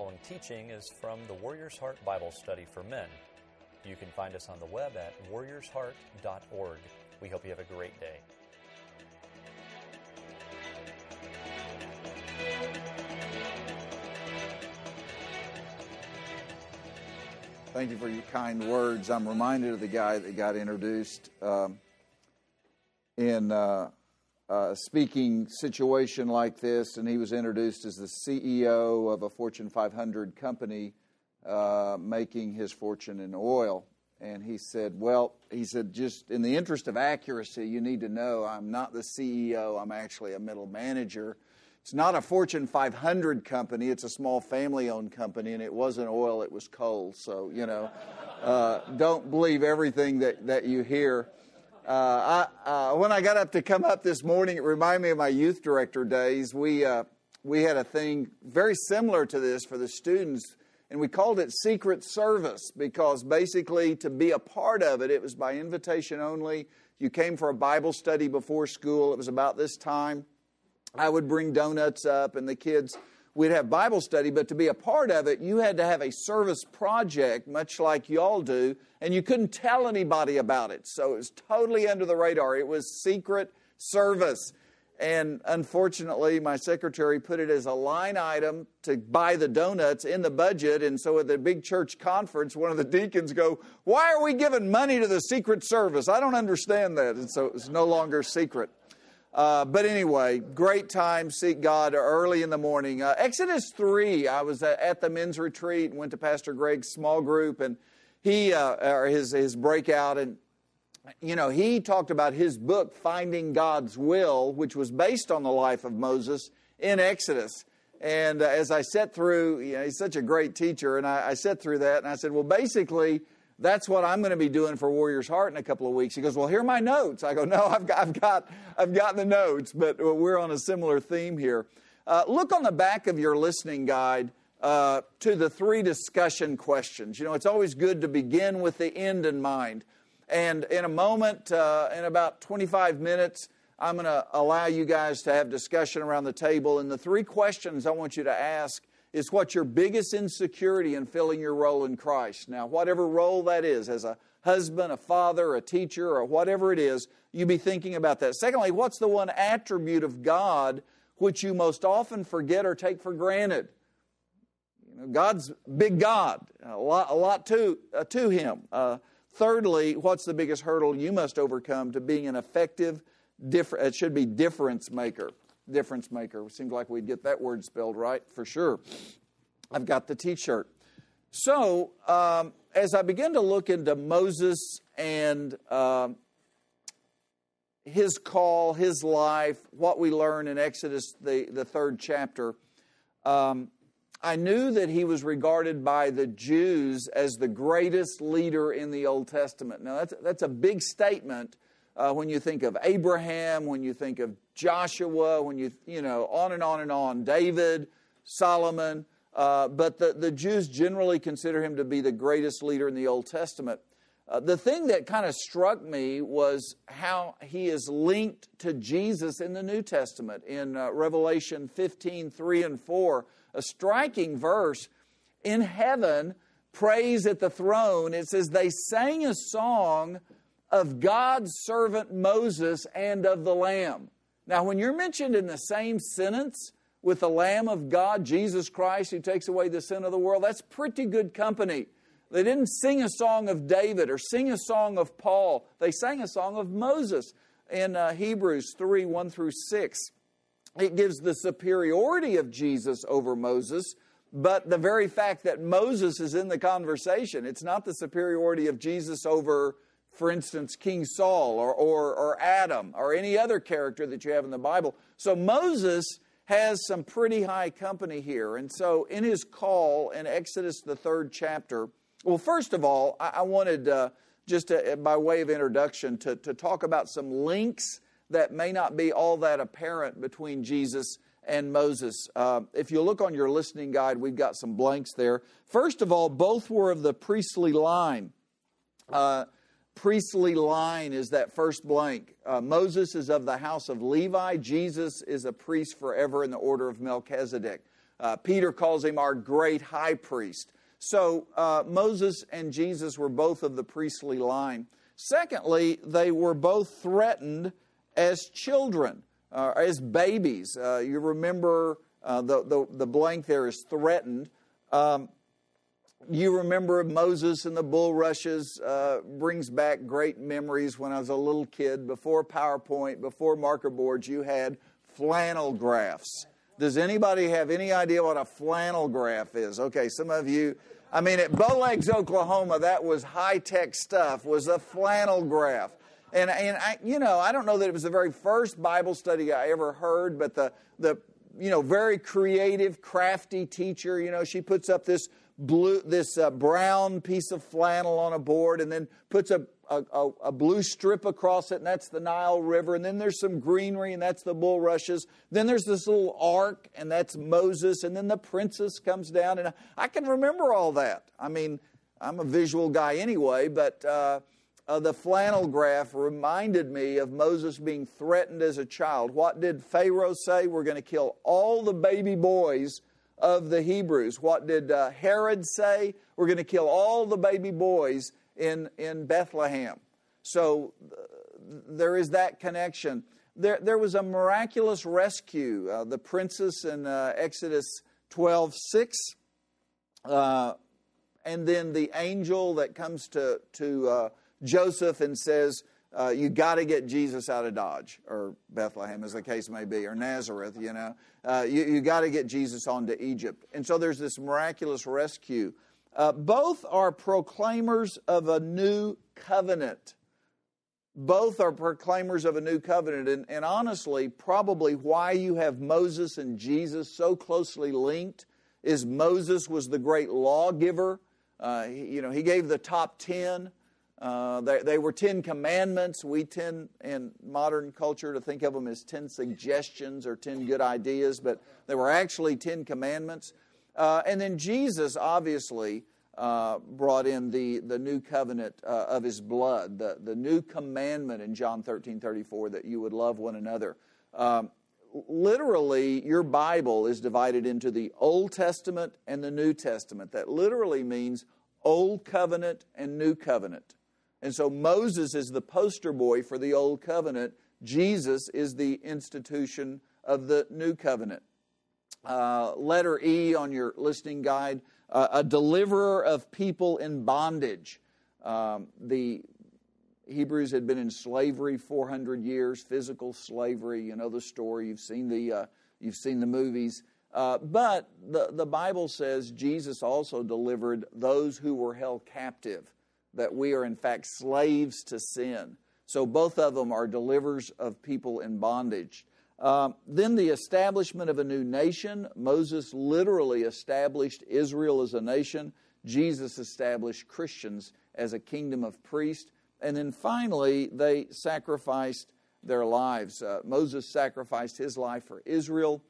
following teaching is from the Warrior's Heart Bible Study for Men. You can find us on the web at warriorsheart.org. We hope you have a great day. Thank you for your kind words. I'm reminded of the guy that got introduced um, in uh, speaking situation like this, and he was introduced as the CEO of a Fortune 500 company uh, making his fortune in oil. And he said, Well, he said, just in the interest of accuracy, you need to know I'm not the CEO, I'm actually a middle manager. It's not a Fortune 500 company, it's a small family owned company, and it wasn't oil, it was coal. So, you know, uh, don't believe everything that, that you hear. Uh, uh, when I got up to come up this morning, it reminded me of my youth director days. We, uh, we had a thing very similar to this for the students, and we called it Secret Service because basically to be a part of it, it was by invitation only. You came for a Bible study before school, it was about this time. I would bring donuts up, and the kids, we'd have Bible study, but to be a part of it, you had to have a service project, much like y'all do, and you couldn't tell anybody about it. So it was totally under the radar. It was secret service. And unfortunately, my secretary put it as a line item to buy the donuts in the budget. And so at the big church conference, one of the deacons go, Why are we giving money to the Secret Service? I don't understand that. And so it was no longer secret. Uh, but anyway, great time, seek God early in the morning. Uh, Exodus 3, I was at the men's retreat, and went to Pastor Greg's small group, and he, uh, or his, his breakout, and you know, he talked about his book, Finding God's Will, which was based on the life of Moses in Exodus. And uh, as I sat through, you know, he's such a great teacher, and I, I sat through that, and I said, well, basically, that's what I'm going to be doing for Warrior's Heart in a couple of weeks. He goes, Well, here are my notes. I go, No, I've got, I've got, I've got the notes, but we're on a similar theme here. Uh, look on the back of your listening guide uh, to the three discussion questions. You know, it's always good to begin with the end in mind. And in a moment, uh, in about 25 minutes, I'm going to allow you guys to have discussion around the table. And the three questions I want you to ask is what's your biggest insecurity in filling your role in Christ. Now, whatever role that is, as a husband, a father, a teacher, or whatever it is, you be thinking about that. Secondly, what's the one attribute of God which you most often forget or take for granted? You know, God's big God, a lot, a lot to, uh, to Him. Uh, thirdly, what's the biggest hurdle you must overcome to being an effective, differ- it should be difference maker difference maker. It seems like we'd get that word spelled right for sure. I've got the t shirt. So, um, as I begin to look into Moses and uh, his call, his life, what we learn in Exodus, the, the third chapter, um, I knew that he was regarded by the Jews as the greatest leader in the Old Testament. Now, that's, that's a big statement uh, when you think of Abraham, when you think of Joshua, when you, you know, on and on and on, David, Solomon. Uh, but the, the Jews generally consider him to be the greatest leader in the Old Testament. Uh, the thing that kind of struck me was how he is linked to Jesus in the New Testament. In uh, Revelation 15 3 and 4, a striking verse. In heaven, praise at the throne, it says, They sang a song of God's servant Moses and of the Lamb. Now, when you're mentioned in the same sentence with the Lamb of God, Jesus Christ, who takes away the sin of the world, that's pretty good company. They didn't sing a song of David or sing a song of Paul. They sang a song of Moses in uh, Hebrews 3 1 through 6. It gives the superiority of Jesus over Moses, but the very fact that Moses is in the conversation, it's not the superiority of Jesus over for instance, King Saul or, or, or Adam or any other character that you have in the Bible. So Moses has some pretty high company here. And so in his call in Exodus, the third chapter, well, first of all, I, I wanted uh, just to, by way of introduction to, to talk about some links that may not be all that apparent between Jesus and Moses. Uh, if you look on your listening guide, we've got some blanks there. First of all, both were of the priestly line. Uh, priestly line is that first blank. Uh, Moses is of the house of Levi. Jesus is a priest forever in the order of Melchizedek. Uh, Peter calls him our great high priest. So uh, Moses and Jesus were both of the priestly line. Secondly, they were both threatened as children, uh, as babies. Uh, you remember uh, the, the, the, blank there is threatened. Um, you remember Moses and the bulrushes uh, brings back great memories when I was a little kid. Before PowerPoint, before marker boards, you had flannel graphs. Does anybody have any idea what a flannel graph is? Okay, some of you I mean, at Bowlegs, Oklahoma, that was high tech stuff, was a flannel graph. And, and I, you know, I don't know that it was the very first Bible study I ever heard, but the, the you know, very creative, crafty teacher, you know, she puts up this blue, this uh, brown piece of flannel on a board and then puts a, a, a, blue strip across it, and that's the Nile River. And then there's some greenery, and that's the bulrushes. Then there's this little ark, and that's Moses. And then the princess comes down, and I can remember all that. I mean, I'm a visual guy anyway, but uh, uh, the flannel graph reminded me of Moses being threatened as a child. What did Pharaoh say? We're going to kill all the baby boys of the Hebrews. What did uh, Herod say? We're going to kill all the baby boys in, in Bethlehem. So uh, there is that connection. There, there was a miraculous rescue. Uh, the princess in uh, Exodus 12 6, uh, and then the angel that comes to, to uh, Joseph and says, uh, you got to get Jesus out of Dodge or Bethlehem, as the case may be, or Nazareth. You know, uh, you, you got to get Jesus onto Egypt, and so there's this miraculous rescue. Uh, both are proclaimers of a new covenant. Both are proclaimers of a new covenant, and, and honestly, probably why you have Moses and Jesus so closely linked is Moses was the great lawgiver. Uh, he, you know, he gave the top ten. Uh, they, they, were Ten Commandments. We tend in modern culture to think of them as ten suggestions or ten good ideas, but they were actually Ten Commandments. Uh, and then Jesus obviously uh, brought in the, the new covenant uh, of his blood, the, the new commandment in John 13 34 that you would love one another. Um, literally, your Bible is divided into the Old Testament and the New Testament. That literally means Old Covenant and New Covenant. And so Moses is the poster boy for the Old Covenant. Jesus is the institution of the New Covenant. Uh, letter E on your listening guide uh, a deliverer of people in bondage. Um, the Hebrews had been in slavery 400 years, physical slavery. You know the story. You've seen the, uh, you've seen the movies. Uh, but the, the Bible says Jesus also delivered those who were held captive that we are in fact slaves to sin. So both of them are deliverers of people in bondage. Um, then the establishment of a new nation. Moses literally established Israel as a nation. Jesus established Christians as a kingdom of priests. And then finally, they sacrificed their lives. Uh, Moses sacrificed his life for Israel.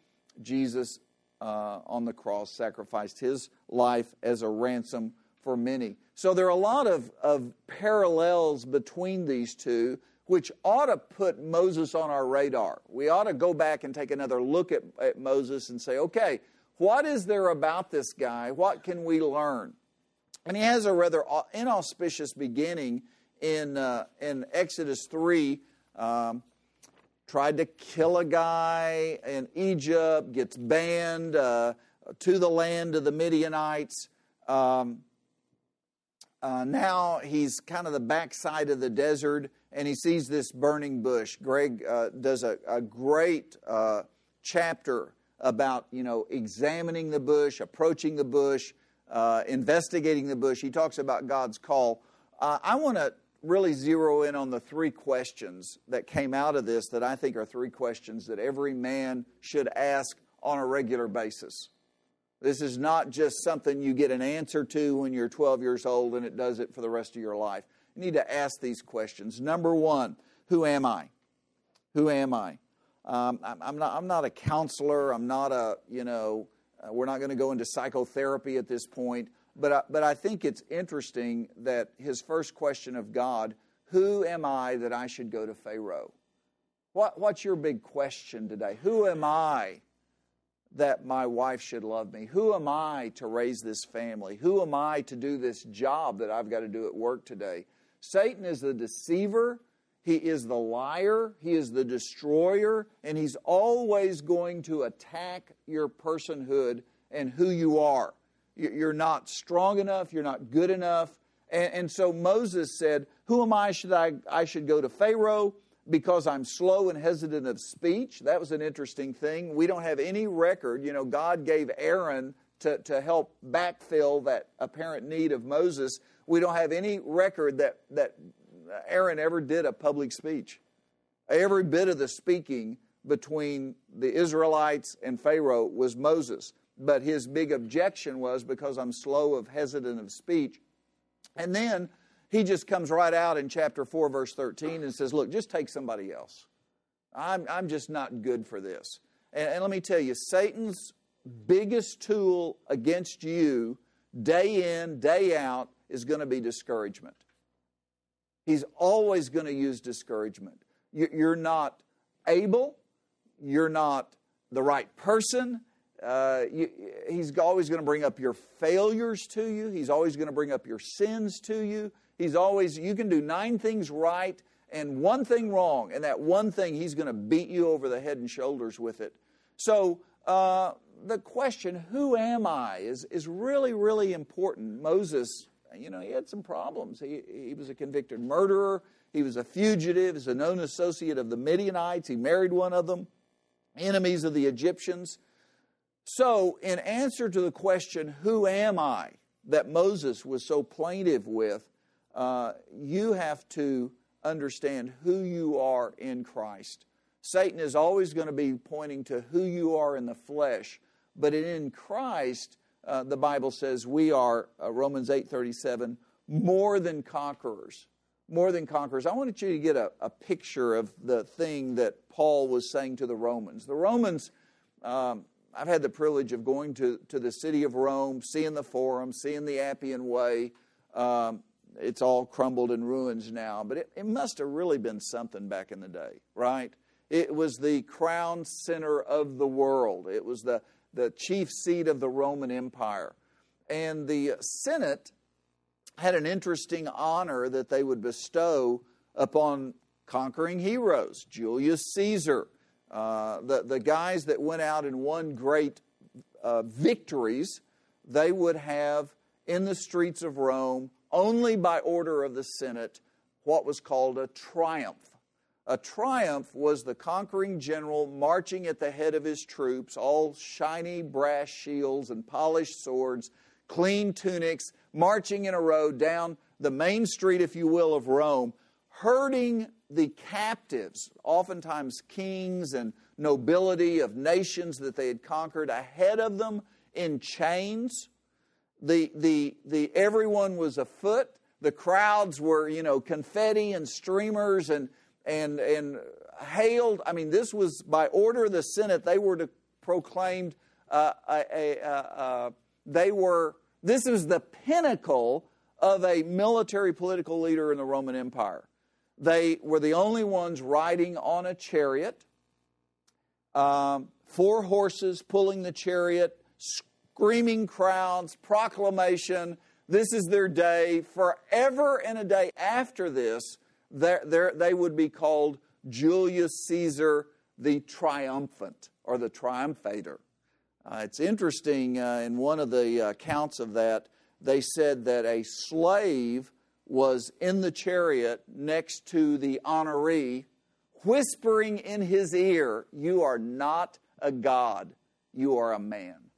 Jesus uh, on the cross sacrificed his life as a ransom for many. So there are a lot of, of parallels between these two, which ought to put Moses on our radar. We ought to go back and take another look at, at Moses and say, okay, what is there about this guy? What can we learn? And he has a rather inauspicious beginning in, uh, in Exodus 3. Um, tried to kill a guy in Egypt, gets banned uh, to the land of the Midianites. Um, uh, now he's kind of the backside of the desert and he sees this burning bush. Greg uh, does a, a great uh, chapter about you know examining the bush, approaching the bush, uh, investigating the bush. He talks about God's call. Uh, I want to really zero in on the three questions that came out of this that I think are three questions that every man should ask on a regular basis. This is not just something you get an answer to when you're 12 years old and it does it for the rest of your life. You need to ask these questions. Number one, who am I? Who am I? Um, I'm, not, I'm not a counselor. I'm not a, you know, uh, we're not going to go into psychotherapy at this point. But I, but I think it's interesting that his first question of God, who am I that I should go to Pharaoh? What, what's your big question today? Who am I that my wife should love me? Who am I to raise this family? Who am I to do this job that I've got to do at work today? Satan is the deceiver, he is the liar, he is the destroyer, and he's always going to attack your personhood and who you are. You're not strong enough, you're not good enough. And, so Moses said, Who am I should I I should go to Pharaoh? Because I'm slow and hesitant of speech. That was an interesting thing. We don't have any record. You know, God gave Aaron to, to help backfill that apparent need of Moses. We don't have any record that, that Aaron ever did a public speech. Every bit of the speaking between the Israelites and Pharaoh was Moses. But his big objection was because I'm slow of hesitant of speech. And then he just comes right out in chapter 4, verse 13, and says, Look, just take somebody else. I'm, I'm just not good for this. And, and let me tell you, Satan's biggest tool against you, day in, day out, is going to be discouragement. He's always going to use discouragement. You're not able, you're not the right person. Uh, you, he's always going to bring up your failures to you. He's always going to bring up your sins to you. He's always, you can do nine things right and one thing wrong, and that one thing, he's going to beat you over the head and shoulders with it. So, uh, the question, who am I, is, is really, really important. Moses, you know, he had some problems. He, he was a convicted murderer, he was a fugitive, he's a known associate of the Midianites, he married one of them, enemies of the Egyptians. So, in answer to the question, who am I, that Moses was so plaintive with, uh, you have to understand who you are in Christ. Satan is always going to be pointing to who you are in the flesh, but in Christ, uh, the Bible says we are uh, Romans eight thirty seven more than conquerors. More than conquerors. I wanted you to get a, a, picture of the thing that Paul was saying to the Romans. The Romans, um, I've had the privilege of going to, to the city of Rome, seeing the Forum, seeing the Appian Way. Um, it's all crumbled in ruins now, but it, it must have really been something back in the day, right? It was the crown center of the world, it was the, the chief seat of the Roman Empire. And the Senate had an interesting honor that they would bestow upon conquering heroes Julius Caesar, uh, the, the guys that went out and won great uh, victories, they would have in the streets of Rome only by order of the Senate what was called a triumph. A triumph was the conquering general marching at the head of his troops, all shiny brass shields and polished swords, clean tunics, marching in a row down the main street, if you will, of Rome, herding the captives, oftentimes kings and nobility of nations that they had conquered, ahead of them in chains the, the, the, everyone was afoot. The crowds were, you know, confetti and streamers and, and, and hailed. I mean, this was by order of the Senate. They were to proclaimed, uh, a, a, a, they were, this was the pinnacle of a military political leader in the Roman Empire. They were the only ones riding on a chariot, um, four horses pulling the chariot, screaming crowds, proclamation. This is their day. Forever and a day after this, they're, they're, they would be called Julius Caesar the Triumphant or the Triumphator. Uh, it's interesting, uh, in one of the uh, accounts of that, they said that a slave was in the chariot next to the honoree, whispering in his ear, You are not a god, you are a man.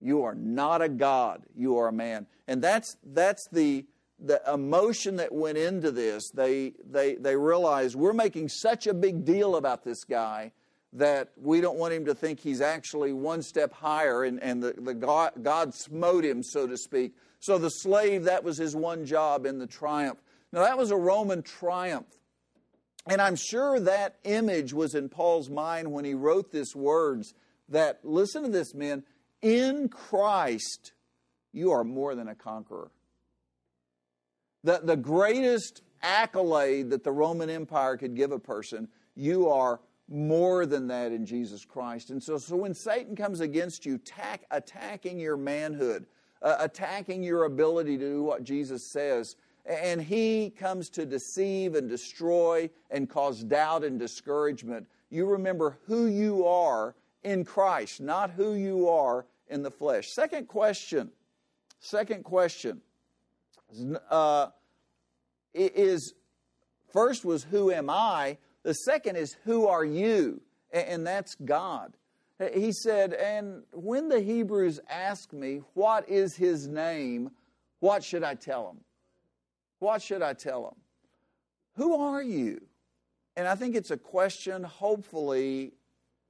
You are not a God, you are a man. And that's, that's the, the emotion that went into this. They, they, they realized we're making such a big deal about this guy that we don't want him to think he's actually one step higher, and, and the, the God, God smote him, so to speak. So the slave, that was his one job in the triumph. Now, that was a Roman triumph. And I'm sure that image was in Paul's mind when he wrote these words that, listen to this, men, in Christ, you are more than a conqueror. The, the greatest accolade that the Roman Empire could give a person, you are more than that in Jesus Christ. And so, so when Satan comes against you, tack, attacking your manhood, uh, attacking your ability to do what Jesus says, and he comes to deceive and destroy and cause doubt and discouragement, you remember who you are in Christ, not who you are in the flesh. Second question. Second question uh, is first was who am I? The second is who are you? And that's God. He said, and when the Hebrews ask me, what is his name? What should I tell them? What should I tell them? Who are you? And I think it's a question, hopefully,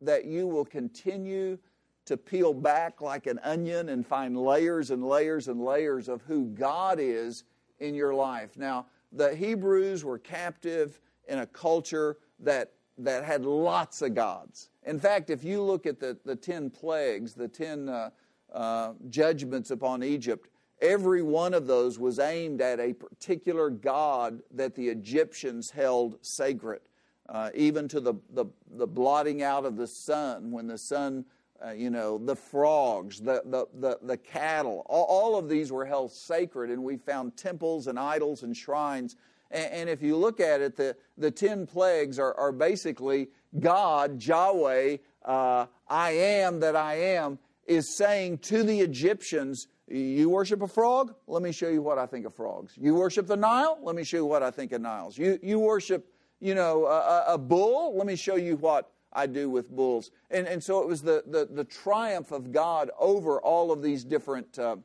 that you will continue to peel back like an onion and find layers and layers and layers of who God is in your life. Now, the Hebrews were captive in a culture that, that had lots of gods. In fact, if you look at the, the 10 plagues, the 10 uh, uh, judgments upon Egypt, every one of those was aimed at a particular god that the Egyptians held sacred. Uh, even to the, the, the, blotting out of the sun, when the sun, uh, you know, the frogs, the, the, the, the cattle, all, all, of these were held sacred, and we found temples and idols and shrines. And, and if you look at it, the, the ten plagues are, are basically God, Yahweh, uh, I am that I am, is saying to the Egyptians, you worship a frog? Let me show you what I think of frogs. You worship the Nile? Let me show you what I think of Niles. You, you worship you know, a, a bull? Let me show you what I do with bulls. And, and so it was the, the, the triumph of God over all of these different, uh,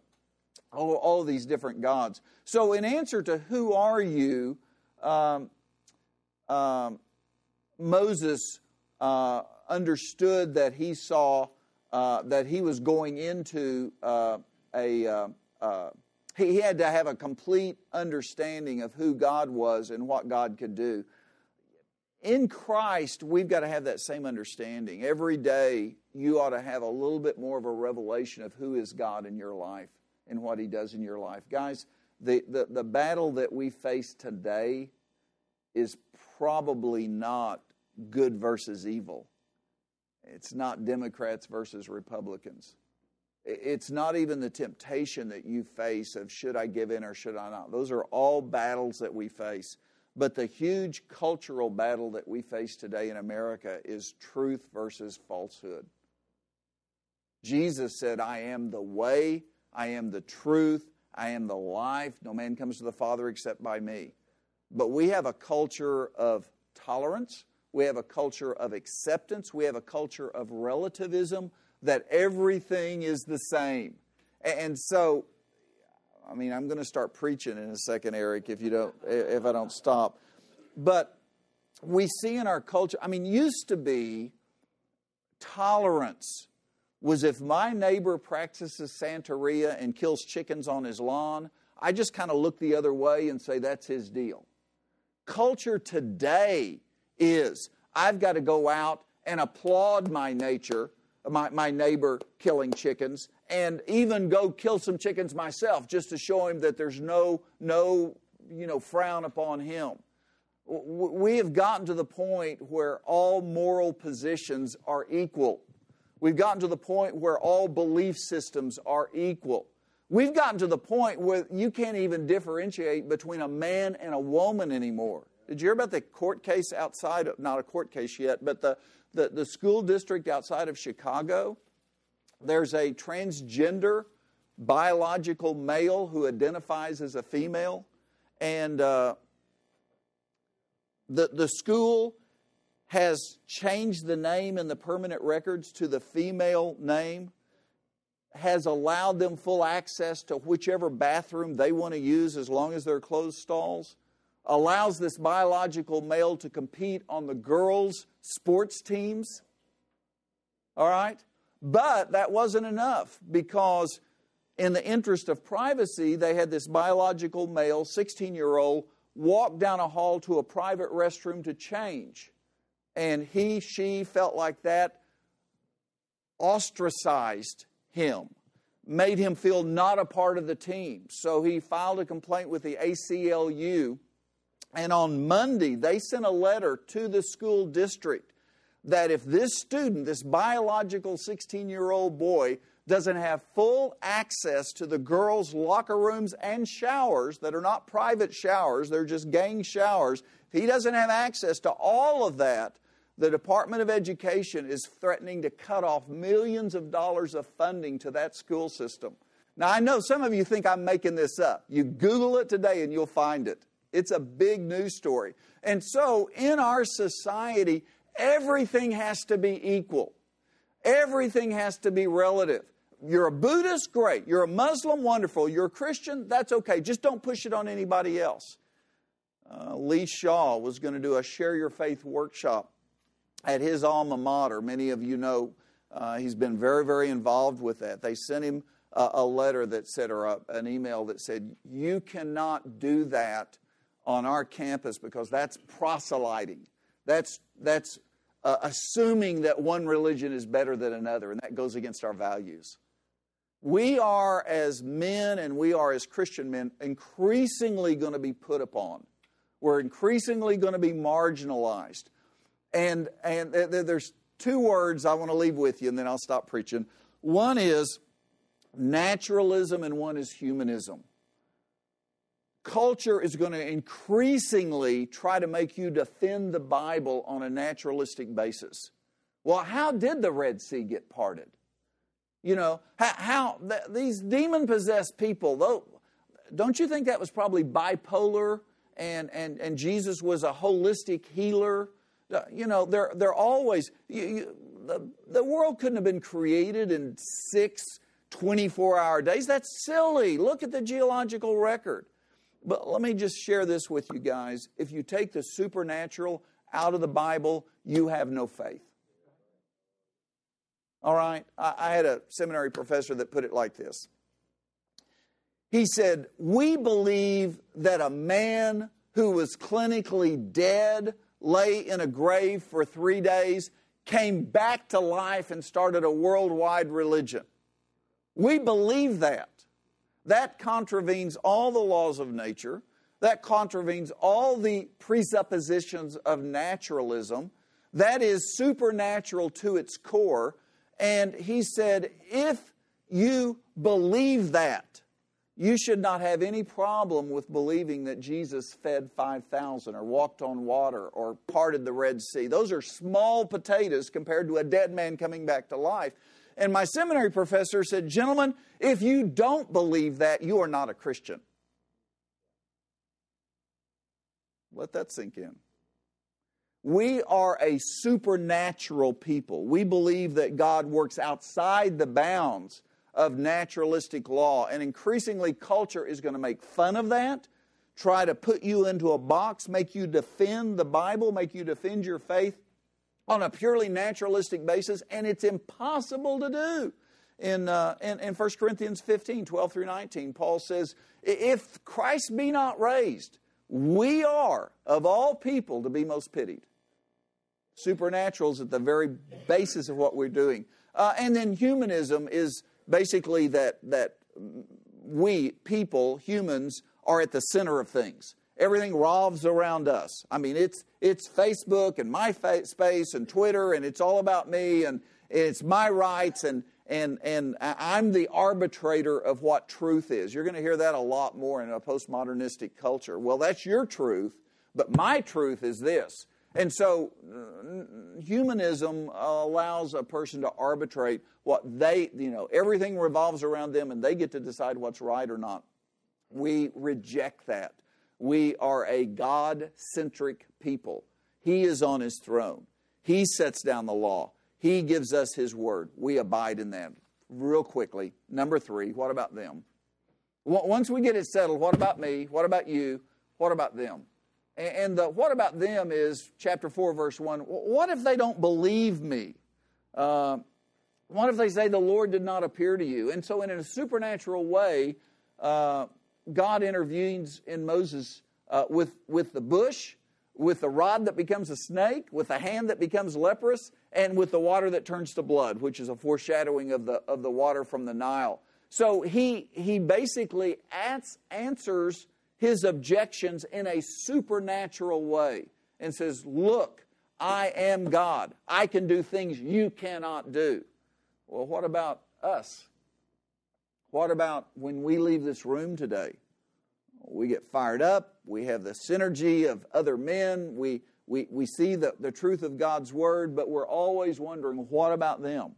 all, all of these different gods. So in answer to who are you, um, um, Moses uh, understood that he saw uh, that he was going into uh, a uh, uh, he had to have a complete understanding of who God was and what God could do in Christ, we've got to have that same understanding. Every day, you ought to have a little bit more of a revelation of who is God in your life and what He does in your life. Guys, the, the, the battle that we face today is probably not good versus evil. It's not Democrats versus Republicans. It's not even the temptation that you face of should I give in or should I not. Those are all battles that we face. But the huge cultural battle that we face today in America is truth versus falsehood. Jesus said, I am the way, I am the truth, I am the life. No man comes to the Father except by me. But we have a culture of tolerance, we have a culture of acceptance, we have a culture of relativism that everything is the same. And so I mean, I'm going to start preaching in a second, Eric, if you don't, if I don't stop. But we see in our culture, I mean, used to be tolerance was if my neighbor practices Santeria and kills chickens on his lawn, I just kind of look the other way and say that's his deal. Culture today is I've got to go out and applaud my nature, my, my neighbor killing chickens, and even go kill some chickens myself just to show him that there's no, no you know, frown upon him. We have gotten to the point where all moral positions are equal. We've gotten to the point where all belief systems are equal. We've gotten to the point where you can't even differentiate between a man and a woman anymore. Did you hear about the court case outside of, not a court case yet, but the, the, the school district outside of Chicago? There's a transgender biological male who identifies as a female, and uh, the, the school has changed the name in the permanent records to the female name, has allowed them full access to whichever bathroom they want to use as long as they're closed stalls, allows this biological male to compete on the girls' sports teams. All right? But that wasn't enough because, in the interest of privacy, they had this biological male, 16 year old, walk down a hall to a private restroom to change. And he, she felt like that ostracized him, made him feel not a part of the team. So he filed a complaint with the ACLU. And on Monday, they sent a letter to the school district that if this student, this biological 16 year old boy, doesn't have full access to the girls' locker rooms and showers that are not private showers, they're just gang showers, if he doesn't have access to all of that, the Department of Education is threatening to cut off millions of dollars of funding to that school system. Now, I know some of you think I'm making this up. You Google it today and you'll find it. It's a big news story. And so, in our society, everything has to be equal, everything has to be relative. You're a Buddhist, great. You're a Muslim, wonderful. You're a Christian, that's okay. Just don't push it on anybody else. Uh, Lee Shaw was going to do a Share Your Faith workshop at his alma mater. Many of you know uh, he's been very, very involved with that. They sent him a, a letter that said, or a, an email that said, You cannot do that on our campus because that's proselyting. That's, that's uh, assuming that one religion is better than another, and that goes against our values. We are, as men and we are, as Christian men, increasingly going to be put upon. We're increasingly going to be marginalized. And, and there's two words I want to leave with you, and then I'll stop preaching. One is naturalism, and one is humanism. Culture is going to increasingly try to make you defend the Bible on a naturalistic basis. Well, how did the Red Sea get parted? You know, how, how these demon possessed people, though, don't you think that was probably bipolar and, and, and Jesus was a holistic healer? Uh, you know, they're, they're always, you, you, the, the world couldn't have been created in six 24 hour days. That's silly. Look at the geological record. But let me just share this with you guys. If you take the supernatural out of the Bible, you have no faith. All right? I, I had a seminary professor that put it like this. He said, We believe that a man who was clinically dead, lay in a grave for three days, came back to life and started a worldwide religion. We believe that. That contravenes all the laws of nature. That contravenes all the presuppositions of naturalism. That is supernatural to its core. And he said, if you believe that, you should not have any problem with believing that Jesus fed 5,000 or walked on water or parted the Red Sea. Those are small potatoes compared to a dead man coming back to life. And my seminary professor said, Gentlemen, if you don't believe that, you are not a Christian. Let that sink in. We are a supernatural people. We believe that God works outside the bounds of naturalistic law. And increasingly, culture is going to make fun of that, try to put you into a box, make you defend the Bible, make you defend your faith on a purely naturalistic basis, and it's impossible to do. In, uh, in, in 1 Corinthians 15, 12 through 19, Paul says, If Christ be not raised, we are, of all people, to be most pitied. Supernatural is at the very basis of what we're doing. Uh, and then humanism is basically that, that we, people, humans, are at the center of things. Everything revolves around us. I mean, it's, it's Facebook and MySpace and Twitter, and it's all about me, and it's my rights, and, and, and I'm the arbitrator of what truth is. You're going to hear that a lot more in a postmodernistic culture. Well, that's your truth, but my truth is this. And so, uh, humanism allows a person to arbitrate what they, you know, everything revolves around them and they get to decide what's right or not. We reject that. We are a God centric people. He is on his throne, He sets down the law, He gives us His word. We abide in that. Real quickly, number three, what about them? Once we get it settled, what about me? What about you? What about them? And the what about them is chapter 4, verse 1. What if they don't believe me? Uh, what if they say the Lord did not appear to you? And so, in a supernatural way, uh, God intervenes in Moses uh, with, with the bush, with the rod that becomes a snake, with the hand that becomes leprous, and with the water that turns to blood, which is a foreshadowing of the, of the water from the Nile. So he, he basically answers his objections in a supernatural way and says, Look, I am God. I can do things you cannot do. Well, what about us? What about when we leave this room today? We get fired up. We have the synergy of other men. We, we, we see the, the truth of God's word, but we're always wondering what about them?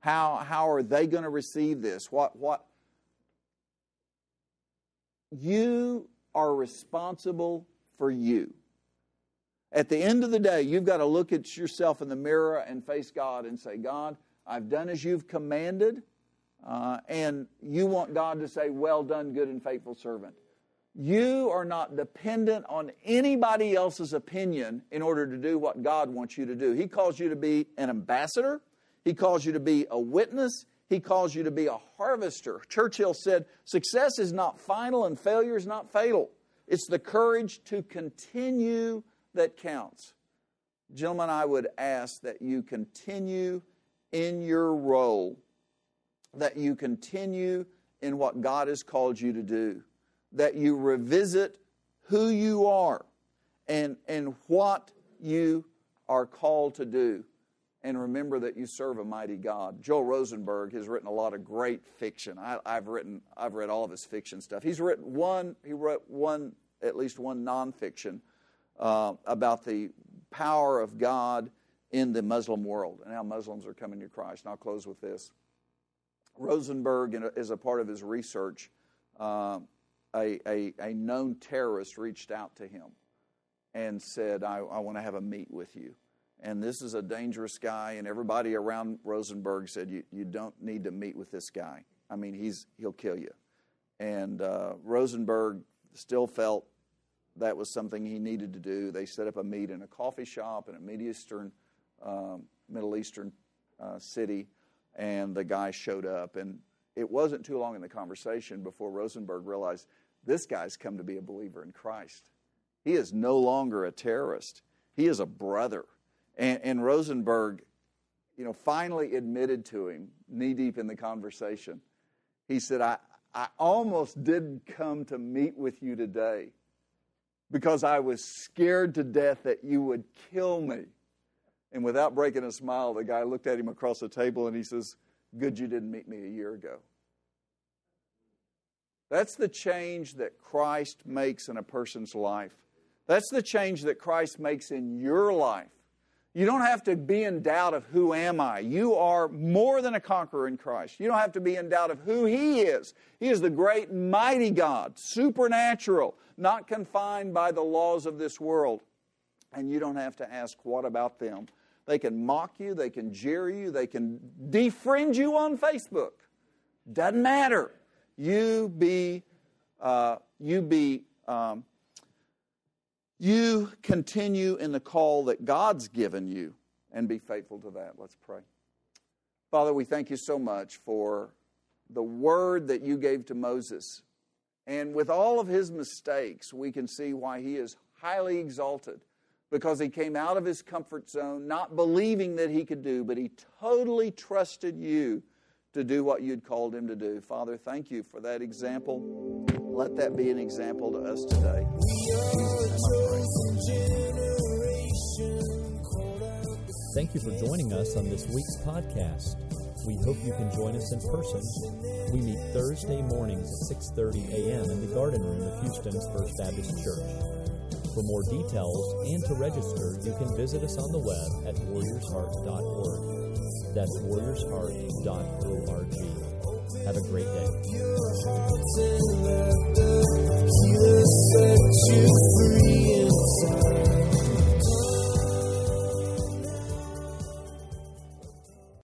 How, how are they going to receive this? What, what? You are responsible for you. At the end of the day, you've got to look at yourself in the mirror and face God and say, God, I've done as you've commanded. Uh, and you want God to say, Well done, good and faithful servant. You are not dependent on anybody else's opinion in order to do what God wants you to do. He calls you to be an ambassador, He calls you to be a witness, He calls you to be a harvester. Churchill said, Success is not final and failure is not fatal. It's the courage to continue that counts. Gentlemen, I would ask that you continue in your role, that you continue in what God has called you to do that you revisit who you are and, and what you are called to do. And remember that you serve a mighty God. Joel Rosenberg has written a lot of great fiction. I, have written, I've read all of his fiction stuff. He's written one, he wrote one, at least one nonfiction uh, about the power of God in the Muslim world and how Muslims are coming to Christ. And I'll close with this. Rosenberg, as a part of his research, uh, a, a, a known terrorist reached out to him and said, I, I want to have a meet with you. And this is a dangerous guy, and everybody around Rosenberg said, You, you don't need to meet with this guy. I mean, he's, he'll kill you. And uh, Rosenberg still felt that was something he needed to do. They set up a meet in a coffee shop in a Middle Eastern, um, Middle Eastern uh, city, and the guy showed up. And it wasn't too long in the conversation before Rosenberg realized this guy's come to be a believer in Christ. He is no longer a terrorist, he is a brother. And, and Rosenberg, you know, finally admitted to him, knee deep in the conversation. He said, I, I almost didn't come to meet with you today because I was scared to death that you would kill me. And without breaking a smile, the guy looked at him across the table and he says, Good you didn't meet me a year ago. That's the change that Christ makes in a person's life. That's the change that Christ makes in your life. You don't have to be in doubt of who am I. You are more than a conqueror in Christ. You don't have to be in doubt of who He is. He is the great, mighty God, supernatural, not confined by the laws of this world. And you don't have to ask, what about them? They can mock you, they can jeer you, they can defriend you on Facebook. Doesn't matter you be, uh, you be, um, you continue in the call that God's given you and be faithful to that. Let's pray. Father, we thank you so much for the word that you gave to Moses. And with all of his mistakes, we can see why he is highly exalted because he came out of his comfort zone, not believing that he could do, but he totally trusted you to do what you'd called him to do. Father, thank you for that example. Let that be an example to us today. Thank you for joining us on this week's podcast. We hope you can join us in person. We meet Thursday mornings at 6:30 a.m. in the garden room of Houston's First Baptist Church. For more details and to register, you can visit us on the web at warriorsheart.org. That's warriorsheart.org. Have a great day.